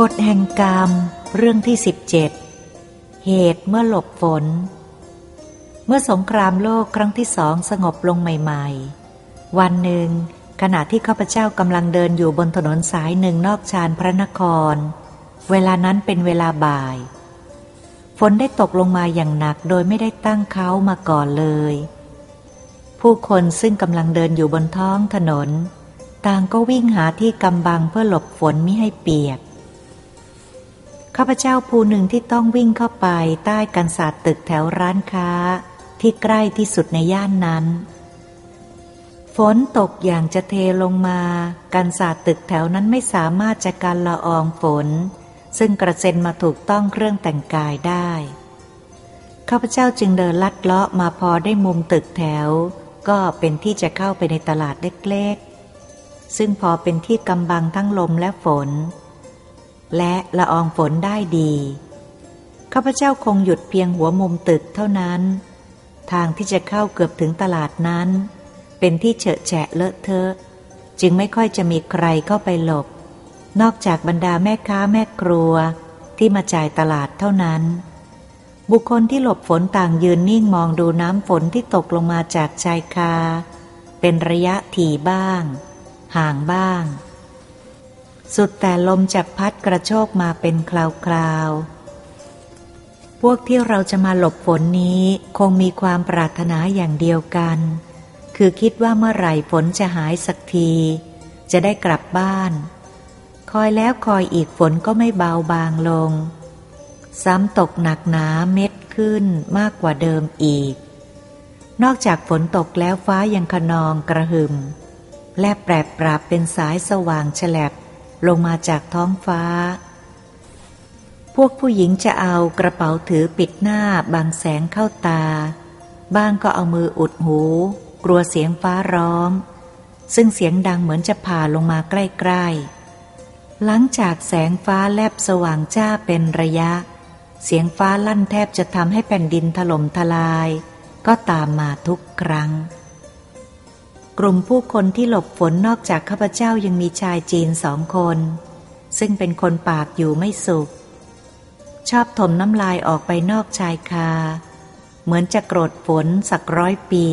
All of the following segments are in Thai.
กฎแห่งกรรม เรื่องที่สิบเจ็ดเหตุเมื่อหลบฝน เมื่อสงครามโลกครั้งที่สองสงบลงใหม่ ๆ วันหนึ่ง ขณะที่ข้าพเจ้ากำลังเดินอยู่บนถนนสายหนึ่งนอกชานพระนคร เวลานั้นเป็นเวลาบ่าย ฝนได้ตกลงมาอย่างหนักโดยไม่ได้ตั้งเขามาก่อนเลย ผู้คนซึ่งกำลังเดินอยู่บนท้องถนน ต่างก็วิ่งหาที่กำบังเพื่อหลบฝนมิให้เปียก ข้าพเจ้าผู้หนึ่งที่ต้องวิ่งเข้าไปใต้กันศาสตร์ตึกแถวร้านค้า ที่ใกล้ที่สุดในย่านนั้น ฝนตกอย่างจะเทลงมา กันศาสตร์ตึกแถวนั้นไม่สามารถจะกันละอองฝน ซึ่งกระเซ็นมาถูกต้องเครื่องแต่งกายได้ข้าพเจ้าจึงเดินลัดเลาะมาพอได้มุมตึกแถว ก็เป็นที่จะเข้าไปในตลาดเล็กๆซึ่งพอเป็นที่กำบังทั้งลมและฝน และละอองฝนได้ดี ข้าพเจ้าคงหยุดเพียงหัวมุมตึกเท่านั้น ทางที่จะเข้าเกือบถึงตลาดนั้น เป็นที่เฉอะแฉะเลอะเทอะ จึงไม่ค่อยจะมีใครเข้าไปหลบ นอกจากบรรดาแม่ค้าแม่ครัวที่มาจ่ายตลาดเท่านั้น บุคคลที่หลบฝนต่างยืนนิ่งมองดูน้ำฝนที่ตกลงมาจากชายคา เป็นระยะถี่บ้าง ห่างบ้าง สุดแต่ลมจะพัดกระโชกมาเป็นคราวๆ พวกที่เราจะมาหลบฝนนี้คงมีความปรารถนาอย่างเดียวกัน คือคิดว่าเมื่อไหร่ฝนจะหายสักที จะได้กลับบ้าน คอยแล้วคอยอีกฝนก็ไม่เบาบางลง ซ้ำตกหนักหนาเม็ดขึ้นมากกว่าเดิมอีก นอกจากฝนตกแล้วฟ้ายังขนองกระหึ่มและแปรปราบเป็นสายสว่างแฉลบ ลงมาจากท้องฟ้า พวกผู้หญิงจะเอากระเป๋าถือปิดหน้าบังแสงเข้าตา บ้างก็เอามืออุดหู กลัวเสียงฟ้าร้อง ซึ่งเสียงดังเหมือนจะผ่าลงมาใกล้ๆ หลังจากแสงฟ้าแลบสว่างจ้าเป็นระยะ เสียงฟ้าลั่นแทบจะทำให้แผ่นดินถล่มทลาย ก็ตามมาทุกครั้ง กลุ่มผู้คนที่หลบฝนนอกจากข้าพเจ้ายังมีชายจีนสองคน ซึ่งเป็นคนปากอยู่ไม่สุข ชอบถมน้ำลายออกไปนอกชายคา เหมือนจะโกรธฝนสักร้อยปี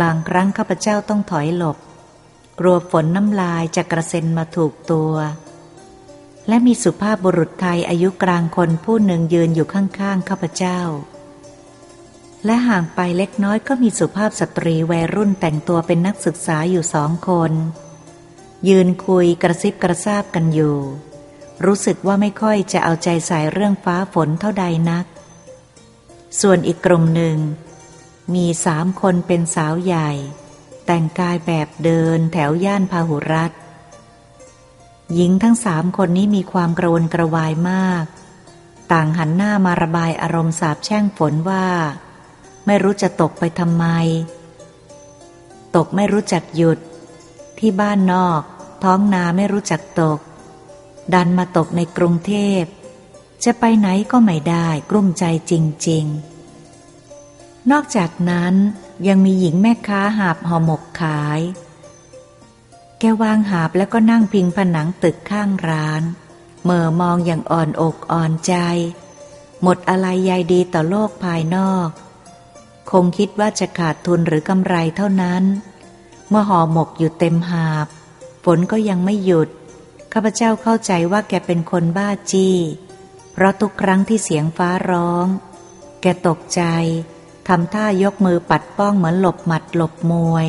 บางครั้งข้าพเจ้าต้องถอยหลบ กลัวฝนน้ำลายจะกระเซ็นมาถูกตัว และมีสุภาพบุรุษไทยอายุกลางคนผู้หนึ่งยืนอยู่ข้างๆข้าพเจ้า และห่างไปเล็กน้อยก็มีสุภาพสตรีวัยรุ่นแต่งตัวเป็นนักศึกษาอยู่สองคน ยืนคุยกระซิบกระซาบกันอยู่ รู้สึกว่าไม่ค่อยจะเอาใจใส่เรื่องฟ้าฝนเท่าใดนัก ส่วนอีกกลุ่มหนึ่ง มีสามคนเป็นสาวใหญ่ แต่งกายแบบเดินแถวย่านพาหุรัตหญิงทั้งสามคนนี้มีความกระวนกระวายมาก ต่างหันหน้ามาระบายอารมณ์สาบแช่งฝนว่า ไม่รู้จะตกไปทำไม ตกไม่รู้จักหยุด ที่บ้านนอก ท้องนาไม่รู้จักตก ดันมาตกในกรุงเทพ จะไปไหนก็ไม่ได้กลุ้มใจจริง ๆ นอกจากนั้นยังมีหญิงแม่ค้าหาบห่อหมกขาย แกวางหาบแล้วก็นั่งพิงผนังตึกข้างร้านเมื่อมองอย่างอ่อนอกอ่อนใจ หมดอะไรใยดีต่อโลกภายนอก คงคิดว่าจะขาดทุนหรือกำไรเท่านั้น เมื่อห่อหมกอยู่เต็มหาบ ฝนก็ยังไม่หยุด ข้าพเจ้าเข้าใจว่าแกเป็นคนบ้าจี้ เพราะทุกครั้งที่เสียงฟ้าร้อง แกตกใจทำท่ายกมือปัดป้องเหมือนหลบหมัดหลบมวย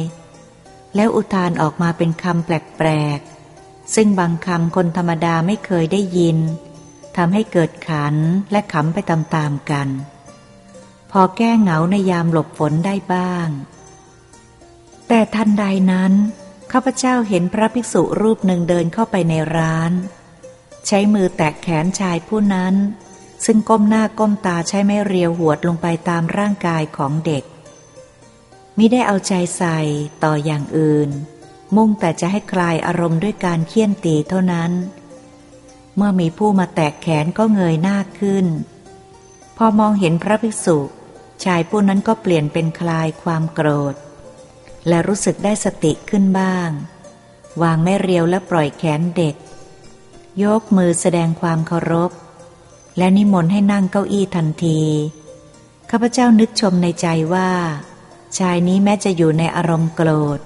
แล้วอุทานออกมาเป็นคำแปลกๆ ซึ่งบางคำคนธรรมดาไม่เคยได้ยินทำให้เกิดขันและขำไปตามๆกัน พอแก้เหงาในยามหลบฝนได้บ้าง แต่ทันใดนั้นข้าพเจ้าเห็นพระภิกษุรูปหนึ่งเดินเข้าไปในร้าน ใช้มือแตะแขนชายผู้นั้น ซึ่งก้มหน้าก้มตาใช้ไม้เรียวหวดลงไปตามร่างกายของเด็กมิได้เอาใจใส่ต่ออย่างอื่น มุ่งแต่จะให้คลายอารมณ์ด้วยการเคี่ยนตีเท่านั้น เมื่อมีผู้มาแตะแขนก็เงยหน้าขึ้น พอมองเห็นพระภิกษุ ชายผู้นั้นก็เปลี่ยนเป็นคลายความโกรธ และรู้สึกได้สติขึ้นบ้าง วางไม่เรียวและปล่อยแขนเด็ก ยกมือแสดงความเคารพ และนิมนต์ให้นั่งเก้าอี้ทันที ข้าพเจ้านึกชมในใจว่า ชายนี้แม้จะอยู่ในอารมณ์โกรธ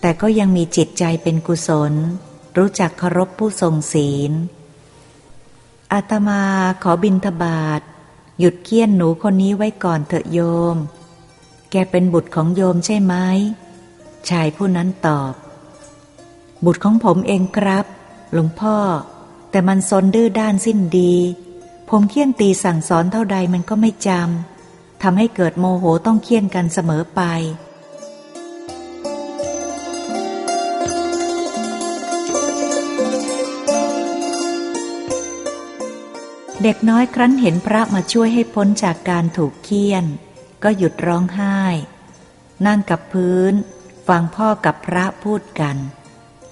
แต่ก็ยังมีจิตใจเป็นกุศล รู้จักเคารพผู้ทรงศีลอาตมาขอบินทบาท หยุดเคี่ยนหนูคนนี้ไว้ก่อนเถอะโยม แกเป็นบุตรของโยมใช่ไหม ชายผู้นั้นตอบ บุตรของผมเองครับ หลวงพ่อ แต่มันซนดื้อด้านสิ้นดี ผมเคี่ยนตีสั่งสอนเท่าใดมันก็ไม่จำทำให้เกิดโมโหต้องเคี่ยนกันเสมอไป เด็กน้อยครั้นเห็นพระมาช่วยให้พ้นจากการถูกเคี่ยน ก็หยุดร้องไห้ นั่งกับพื้น ฟังพ่อกับพระพูดกัน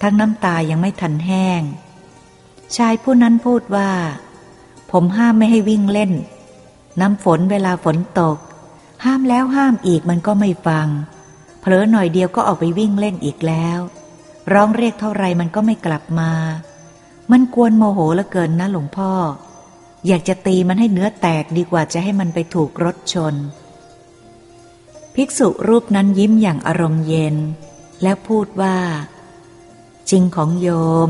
ทั้งน้ำตายังไม่ทันแห้ง ชายผู้นั้นพูดว่า ผมห้ามไม่ให้วิ่งเล่น น้ำฝนเวลาฝนตก ห้ามแล้วห้ามอีกมันก็ไม่ฟัง เผลอหน่อยเดียวก็ออกไปวิ่งเล่นอีกแล้ว ร้องเรียกเท่าไรมันก็ไม่กลับมา มันกวนโมโหเหลือเกินนะหลวงพ่อ อยากจะตีมันให้เนื้อแตกดีกว่าจะให้มันไปถูกรถชน ภิกษุรูปนั้นยิ้มอย่างอารมณ์เย็น แล้วพูดว่า จริงของโยม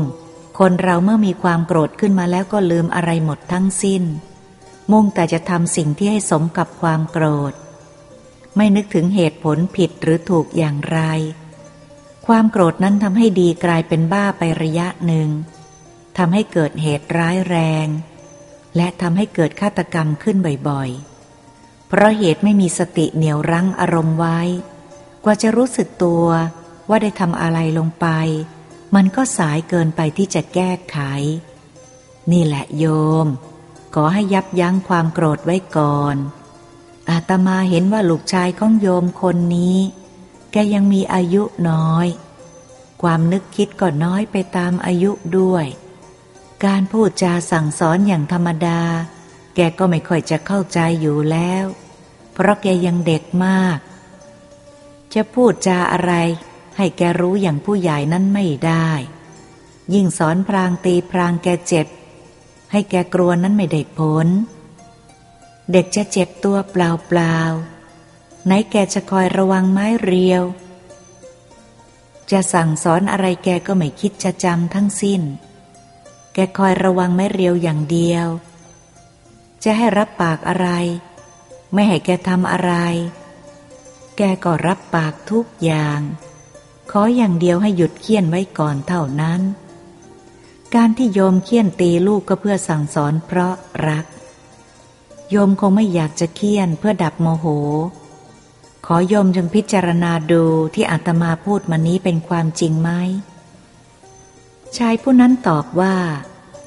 คนเราเมื่อมีความโกรธขึ้นมาแล้วก็ลืมอะไรหมดทั้งสิ้น มุ่งแต่จะทำสิ่งที่ให้สมกับความโกรธ ไม่นึกถึงเหตุผลผิดหรือถูกอย่างไร ความโกรธนั้นทำให้ดีกลายเป็นบ้าไประยะหนึ่งทำให้เกิดเหตุร้ายแรง และทำให้เกิดฆาตกรรมขึ้นบ่อยๆ เพราะเหตุไม่มีสติเหนี่ยวรั้งอารมณ์ไว้ กว่าจะรู้สึกตัวว่าได้ทำอะไรลงไป มันก็สายเกินไปที่จะแก้ไข นี่แหละโยม ขอให้ยับยั้งความโกรธไว้ก่อน อาตมาเห็นว่าลูกชายของโยมคนนี้ แกยังมีอายุน้อย ความนึกคิดก็น้อยไปตามอายุด้วย การพูดจาสั่งสอนอย่างธรรมดา แกก็ไม่ค่อยจะเข้าใจอยู่แล้ว เพราะแกยังเด็กมาก จะพูดจาอะไร ให้แกรู้อย่างผู้ใหญ่นั้นไม่ได้ ยิ่งสอนพรางตีพรางแกเจ็บ ให้แกกลัวนั้นไม่ได้ผล เด็กจะเจ็บตัวเปล่าเปล่าไหนแกจะคอยระวังไม้เรียว จะสั่งสอนอะไรแกก็ไม่คิดจะจำทั้งสิ้น แกคอยระวังไม้เรียวอย่างเดียว จะให้รับปากอะไร ไม่ให้แกทำอะไร แกก็รับปากทุกอย่าง ขออย่างเดียวให้หยุดเคี่ยนไว้ก่อนเท่านั้น การที่โยมเคี่ยนตีลูกก็เพื่อสั่งสอนเพราะรัก โยมคงไม่อยากจะเคี่ยนเพื่อดับโมโห ขอโยมจงพิจารณาดูที่อาตมาพูดมานี้เป็นความจริงไหม ชายผู้นั้นตอบว่า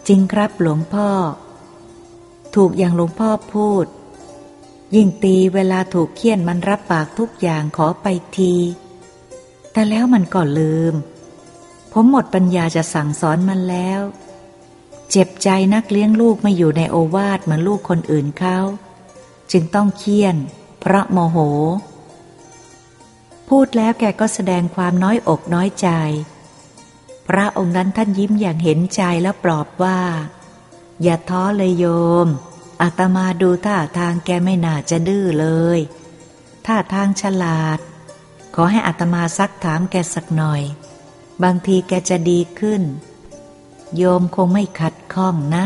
จริงครับหลวงพ่อ ถูกอย่างหลวงพ่อพูด ยิ่งตีเวลาถูกเคี่ยนมันรับปากทุกอย่างขอไปที แต่แล้วมันก็ลืม ผมหมดปัญญาจะสั่งสอนมันแล้ว เจ็บใจนักเลี้ยงลูกไม่อยู่ในโอวาทเหมือนลูกคนอื่นเขาจึงต้องเคี่ยน เพราะโมโห พูดแล้วแกก็แสดงความน้อยอกน้อยใจ พระองค์นั้นท่านยิ้มอย่างเห็นใจแล้วปลอบว่า อย่าท้อเลยโยมอาตมาดูท่าทางแกไม่น่าจะดื้อเลยท่าทางฉลาด ขอให้อาตมาซักถามแกสักหน่อย บางทีแกจะดีขึ้น โยมคงไม่ขัดข้องนะ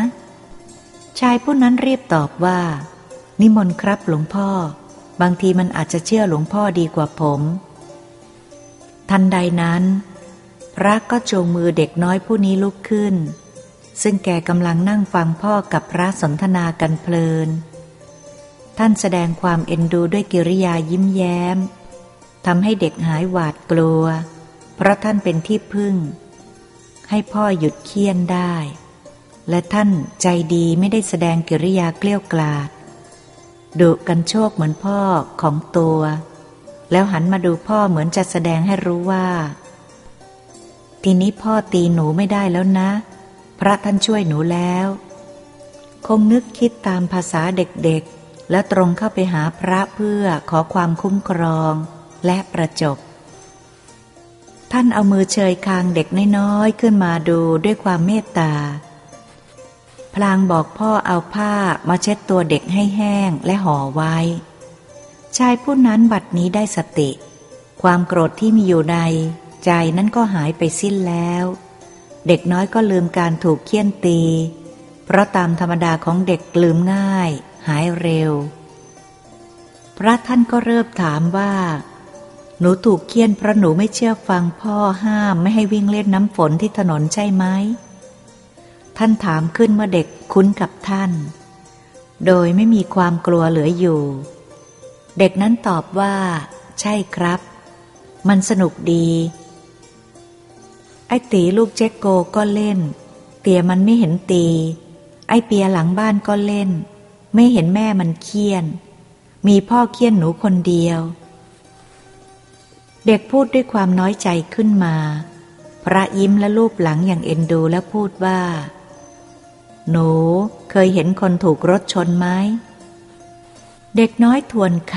ชายผู้นั้นรีบตอบว่า นิมนต์ครับหลวงพ่อ บางทีมันอาจจะเชื่อหลวงพ่อดีกว่าผม ทันใดนั้น พระก็โจงมือเด็กน้อยผู้นี้ลุกขึ้น ซึ่งแกกำลังนั่งฟังพ่อกับพระสนทนากันเพลิน ท่านแสดงความเอ็นดูด้วยกิริยายิ้มแย้มทำให้เด็กหายหวาดกลัว เพราะท่านเป็นที่พึ่ง ให้พ่อหยุดเคี่ยนได้ และท่านใจดีไม่ได้แสดงกิริยาเกลี้ยกลาดดุกันโชคเหมือนพ่อของตัว แล้วหันมาดูพ่อเหมือนจะแสดงให้รู้ว่า ทีนี้พ่อตีหนูไม่ได้แล้วนะ พระท่านช่วยหนูแล้ว คงนึกคิดตามภาษาเด็กๆ แล้วตรงเข้าไปหาพระเพื่อขอความคุ้มครองและประจบ ท่านเอามือเชยคางเด็กน้อยๆ ขึ้นมาดูด้วยความเมตตา พลางบอกพ่อเอาผ้ามาเช็ดตัวเด็กให้แห้งและห่อไว้ ชายผู้นั้นบัดนี้ได้สติ ความโกรธที่มีอยู่ใน ใจนั้นก็หายไปสิ้นแล้ว เด็กน้อยก็ลืมการถูกเคี่ยนตี เพราะตามธรรมดาของเด็กลืมง่าย หายเร็ว พระท่านก็เริ่มถามว่า หนูถูกเคี่ยนเพราะหนูไม่เชื่อฟังพ่อห้ามไม่ให้วิ่งเล่นน้ำฝนที่ถนนใช่ไหมท่านถามขึ้นเมื่อเด็กคุ้นกับท่าน โดยไม่มีความกลัวเหลืออยู่ เด็กนั้นตอบว่า ใช่ครับ มันสนุกดี ไอ้ตีลูกเจ๊กโกก็เล่น เตียมันไม่เห็นตี ไอ้เปียหลังบ้านก็เล่น ไม่เห็นแม่มันเคี่ยน มีพ่อเคี่ยนหนูคนเดียว เด็กพูดด้วยความน้อยใจขึ้นมา พระยิ้มและรูปหลังอย่างเอ็นดูแล้วพูดว่า หนูเคยเห็นคนถูกรถชนไหม เด็กน้อยทวนค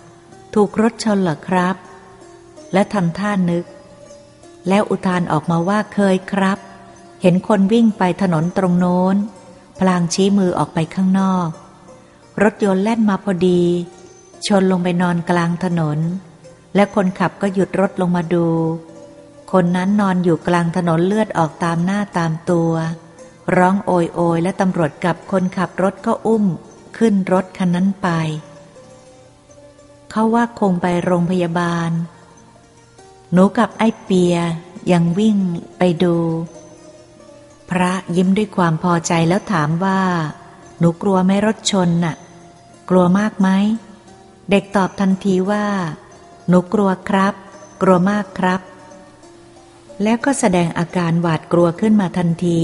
ำถูกรถชนเหรอครับ และทำท่านึก แล้วอุทานออกมาว่าเคยครับ เห็นคนวิ่งไปถนนตรงโน้น พลางชี้มือออกไปข้างนอก รถยนต์แล่นมาพอดี ชนลงไปนอนกลางถนน และคนขับก็หยุดรถลงมาดู คนนั้นนอนอยู่กลางถนนเลือดออกตามหน้าตามตัว ร้องโอยโอยและตำรวจกับคนขับรถก็อุ้ม ขึ้นรถคันนั้นไป เขาว่าคงไปโรงพยาบาล หนูกับไอ้เปียยังวิ่งไปดู พระยิ้มด้วยความพอใจแล้วถามว่า หนูกลัวไหมรถชนน่ะ กลัวมากไหม เด็กตอบทันทีว่า หนูกลัวครับ กลัวมากครับ แล้วก็แสดงอาการหวาดกลัวขึ้นมาทันที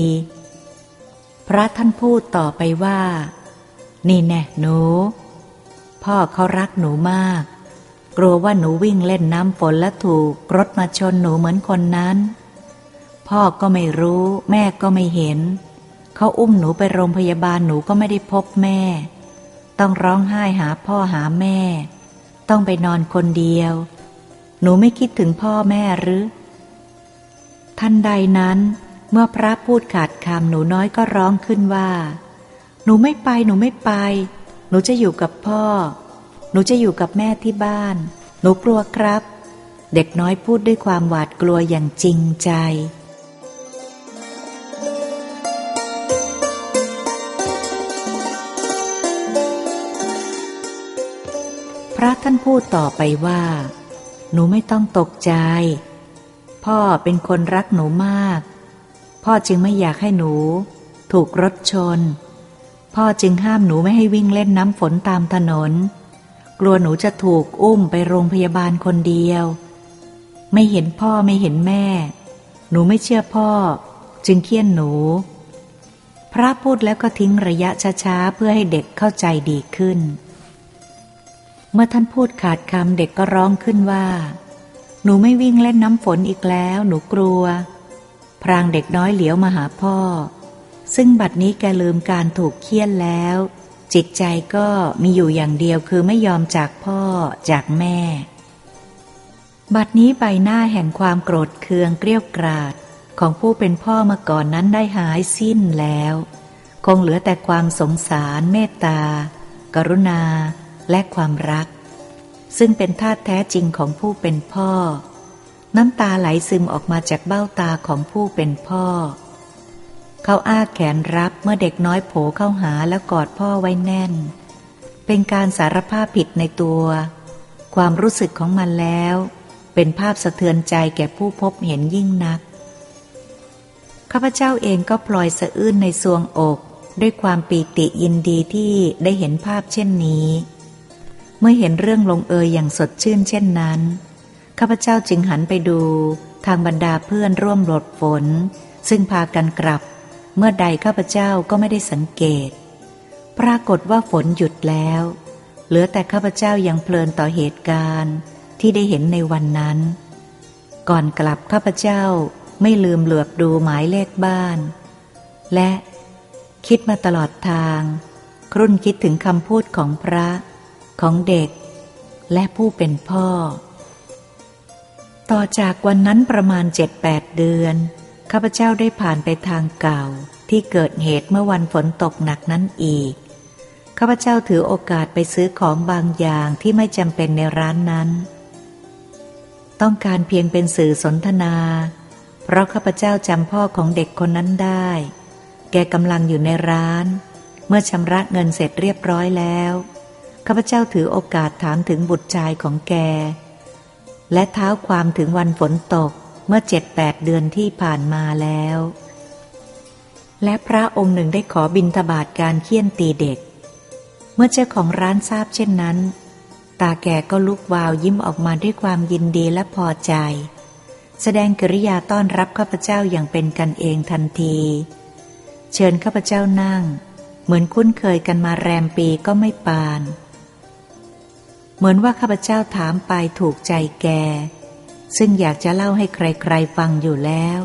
พระท่านพูดต่อไปว่า นี่แน่หนู พ่อเขารักหนูมาก กลัวว่าหนูวิ่งเล่นน้ำฝนและถูกรถมาชนหนูเหมือนคนนั้น พ่อก็ไม่รู้ แม่ก็ไม่เห็น เขาอุ้มหนูไปโรงพยาบาลหนูก็ไม่ได้พบแม่ ต้องร้องไห้หาพ่อหาแม่ ต้องไปนอนคนเดียว หนูไม่คิดถึงพ่อแม่หรือ ท่านใดนั้น เมื่อพระพูดขาดคำหนูน้อยก็ร้องขึ้นว่า หนูไม่ไปหนูไม่ไป หนูจะอยู่กับพ่อ หนูจะอยู่กับแม่ที่บ้าน หนูกลัวครับ เด็กน้อยพูดด้วยความหวาดกลัวอย่างจริงใจ พระท่านพูดต่อไปว่า หนูไม่ต้องตกใจ พ่อเป็นคนรักหนูมาก พ่อจึงไม่อยากให้หนู ถูกรถชน พ่อจึงห้ามหนูไม่ให้วิ่งเล่นน้ำฝนตามถนน กลัวหนูจะถูกอุ้มไปโรงพยาบาลคนเดียว ไม่เห็นพ่อไม่เห็นแม่ หนูไม่เชื่อพ่อ จึงเคี่ยนหนู พระพูดแล้วก็ทิ้งระยะช้าๆ เพื่อให้เด็กเข้าใจดีขึ้น เมื่อท่านพูดขาดคำเด็กก็ร้องขึ้นว่า หนูไม่วิ่งเล่นน้ำฝนอีกแล้ว หนูกลัว พรางเด็กน้อยเหลียวมาหาพ่อ ซึ่งบัดนี้แกลืมการถูกเคี่ยนแล้ว จิตใจก็มีอยู่อย่างเดียวคือไม่ยอมจากพ่อจากแม่ บัดนี้ใบหน้าแห่งความโกรธเคืองเกลี้ยกราดของผู้เป็นพ่อมาก่อนนั้นได้หายสิ้นแล้ว คงเหลือแต่ความสงสารเมตตา กรุณา และความรัก ซึ่งเป็นธาตุแท้จริงของผู้เป็นพ่อ น้ำตาไหลซึมออกมาจากเบ้าตาของผู้เป็นพ่อ เขาอ้าแขนรับเมื่อเด็กน้อยโผเข้าหาแล้วกอดพ่อไว้แน่น เป็นการสารภาพผิดในตัว ความรู้สึกของมันแล้ว เป็นภาพสะเทือนใจแก่ผู้พบเห็นยิ่งนัก ข้าพเจ้าเองก็พลอยสะอื้นในซวงอก ด้วยความปีติยินดีที่ได้เห็นภาพเช่นนี้ เมื่อเห็นเรื่องลงเอยอย่างสดชื่นเช่นนั้น ข้าพเจ้าจึงหันไปดูทางบรรดาเพื่อนร่วมหลดฝน ซึ่งพากันกลับ เมื่อใดข้าพเจ้าก็ไม่ได้สังเกต ปรากฏว่าฝนหยุดแล้ว เหลือแต่ข้าพเจ้ายังเพลินต่อเหตุการณ์ที่ได้เห็นในวันนั้น ก่อนกลับข้าพเจ้าไม่ลืมเหลือบดูหมายเลขบ้าน และคิดมาตลอดทาง ครุ่นคิดถึงคำพูดของพระของเด็ก และผู้เป็นพ่อ ต่อจากวันนั้นประมาณเจ็ดแปดเดือน ข้าพเจ้าได้ผ่านไปทางเก่าที่เกิดเหตุเมื่อวันฝนตกหนักนั้นอีก ข้าพเจ้าถือโอกาสไปซื้อของบางอย่างที่ไม่จำเป็นในร้านนั้น ต้องการเพียงเป็นสื่อสนทนา เพราะข้าพเจ้าจำพ่อของเด็กคนนั้นได้ แกกำลังอยู่ในร้าน เมื่อชำระเงินเสร็จเรียบร้อยแล้ว ข้าพเจ้าถือโอกาสถามถึงบุตรชายของแก และเท้าความถึงวันฝนตก มื่อเจ็ดแปดเดือนที่ผ่านมาแล้ว และพระองค์หนึ่งได้ขอบินทบาทการเคี่ยนตีเด็ก เมื่อเจ้าของร้านทราบเช่นนั้น ตาแก่ก็ลุกวาวยิ้มออกมาด้วยความยินดีและพอใจ แสดงกิริยาต้อนรับข้าพเจ้าอย่างเป็นกันเองทันที เชิญข้าพเจ้านั่ง เหมือนคุ้นเคยกันมาแรมปีก็ไม่ปาน เหมือนว่าข้าพเจ้าถามไปถูกใจแก ซึ่งอยากจะเล่าให้ใครๆฟังอยู่แล้ว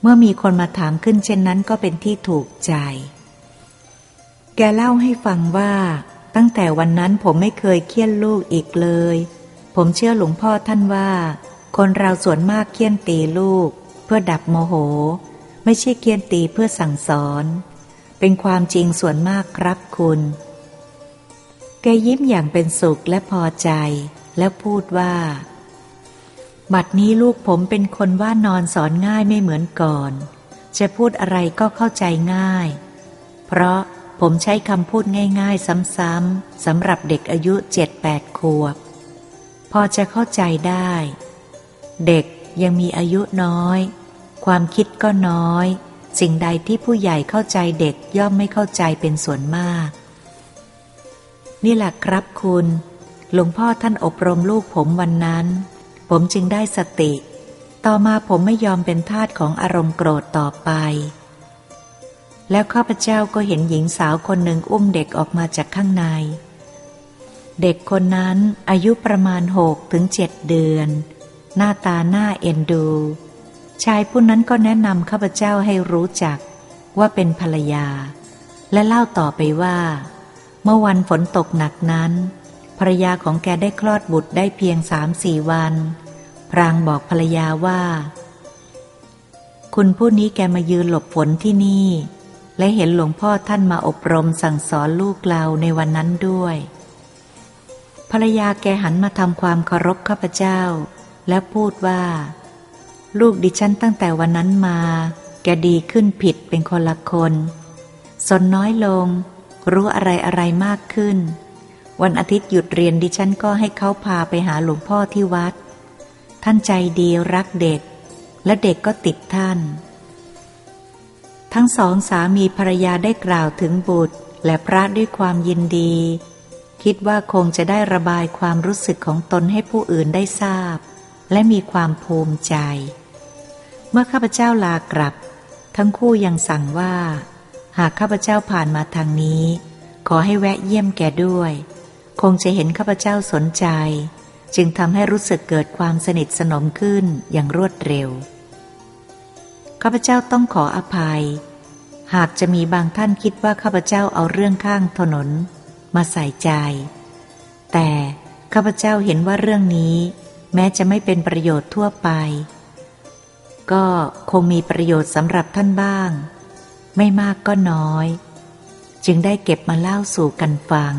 เมื่อมีคนมาถามขึ้นเช่นนั้นก็เป็นที่ถูกใจ แกเล่าให้ฟังว่า ตั้งแต่วันนั้นผมไม่เคยเคี่ยนลูกอีกเลย ผมเชื่อหลวงพ่อท่านว่า คนเราส่วนมากเคี่ยนตีลูก เพื่อดับโมโห ไม่ใช่เคี่ยนตีเพื่อสั่งสอน เป็นความจริงส่วนมากครับคุณแกยิ้มอย่างเป็นสุขและพอใจ แล้วพูดว่า บัดนี้ลูกผมเป็นคนว่านอนสอนง่ายไม่เหมือนก่อน จะพูดอะไรก็เข้าใจง่าย เพราะผมใช้คำพูดง่ายๆ ซ้ำๆสำหรับเด็กอายุเจ็ดแปดขวบ พอจะเข้าใจได้ เด็กยังมีอายุน้อย ความคิดก็น้อย สิ่งใดที่ผู้ใหญ่เข้าใจเด็กย่อมไม่เข้าใจเป็นส่วนมาก นี่แหละครับคุณ หลวงพ่อท่านอบรมลูกผมวันนั้น ผมจึงได้สติ ต่อมาผมไม่ยอมเป็นทาสของอารมณ์โกรธต่อไป แล้วข้าพเจ้าก็เห็นหญิงสาวคนหนึ่งอุ้มเด็กออกมาจากข้างใน เด็กคนนั้นอายุประมาณหกถึงเจ็ดเดือน หน้าตาหน้าเอ็นดู ชายผู้นั้นก็แนะนำข้าพเจ้าให้รู้จักว่าเป็นภรรยา และเล่าต่อไปว่า เมื่อวันฝนตกหนักนั้น ภรรยาของแกได้คลอดบุตรได้เพียงสามสี่วัน พรางบอกภรรยาว่า คุณผู้นี้แกมายืนหลบฝนที่นี่ และเห็นหลวงพ่อท่านมาอบรมสั่งสอนลูกเราในวันนั้นด้วย ภรรยาแกหันมาทำความเคารพข้าพเจ้า และพูดว่า ลูกดิฉันตั้งแต่วันนั้นมา แกดีขึ้นผิดเป็นคนละคน สนน้อยลง รู้อะไรอะไรมากขึ้น วันอาทิตย์หยุดเรียนดิฉันก็ให้เขาพาไปหาหลวงพ่อที่วัด ท่านใจดีรักเด็ก และเด็กก็ติดท่าน ทั้งสองสามีภรรยาได้กล่าวถึงบุตรและพระด้วยความยินดี คิดว่าคงจะได้ระบายความรู้สึกของตนให้ผู้อื่นได้ทราบ และมีความภูมิใจ เมื่อข้าพเจ้าลากลับ ทั้งคู่ยังสั่งว่า หากข้าพเจ้าผ่านมาทางนี้ ขอให้แวะเยี่ยมแกด้วย คงจะเห็นข้าพเจ้าสนใจ จึงทำให้รู้สึกเกิดความสนิทสนมขึ้นอย่างรวดเร็ว ข้าพเจ้าต้องขออภัย หากจะมีบางท่านคิดว่าข้าพเจ้าเอาเรื่องข้างถนน มาใส่ใจ แต่ข้าพเจ้าเห็นว่าเรื่องนี้ แม้จะไม่เป็นประโยชน์ทั่วไป ก็คงมีประโยชน์สำหรับท่านบ้าง ไม่มากก็น้อย จึงได้เก็บมาเล่าสู่กันฟัง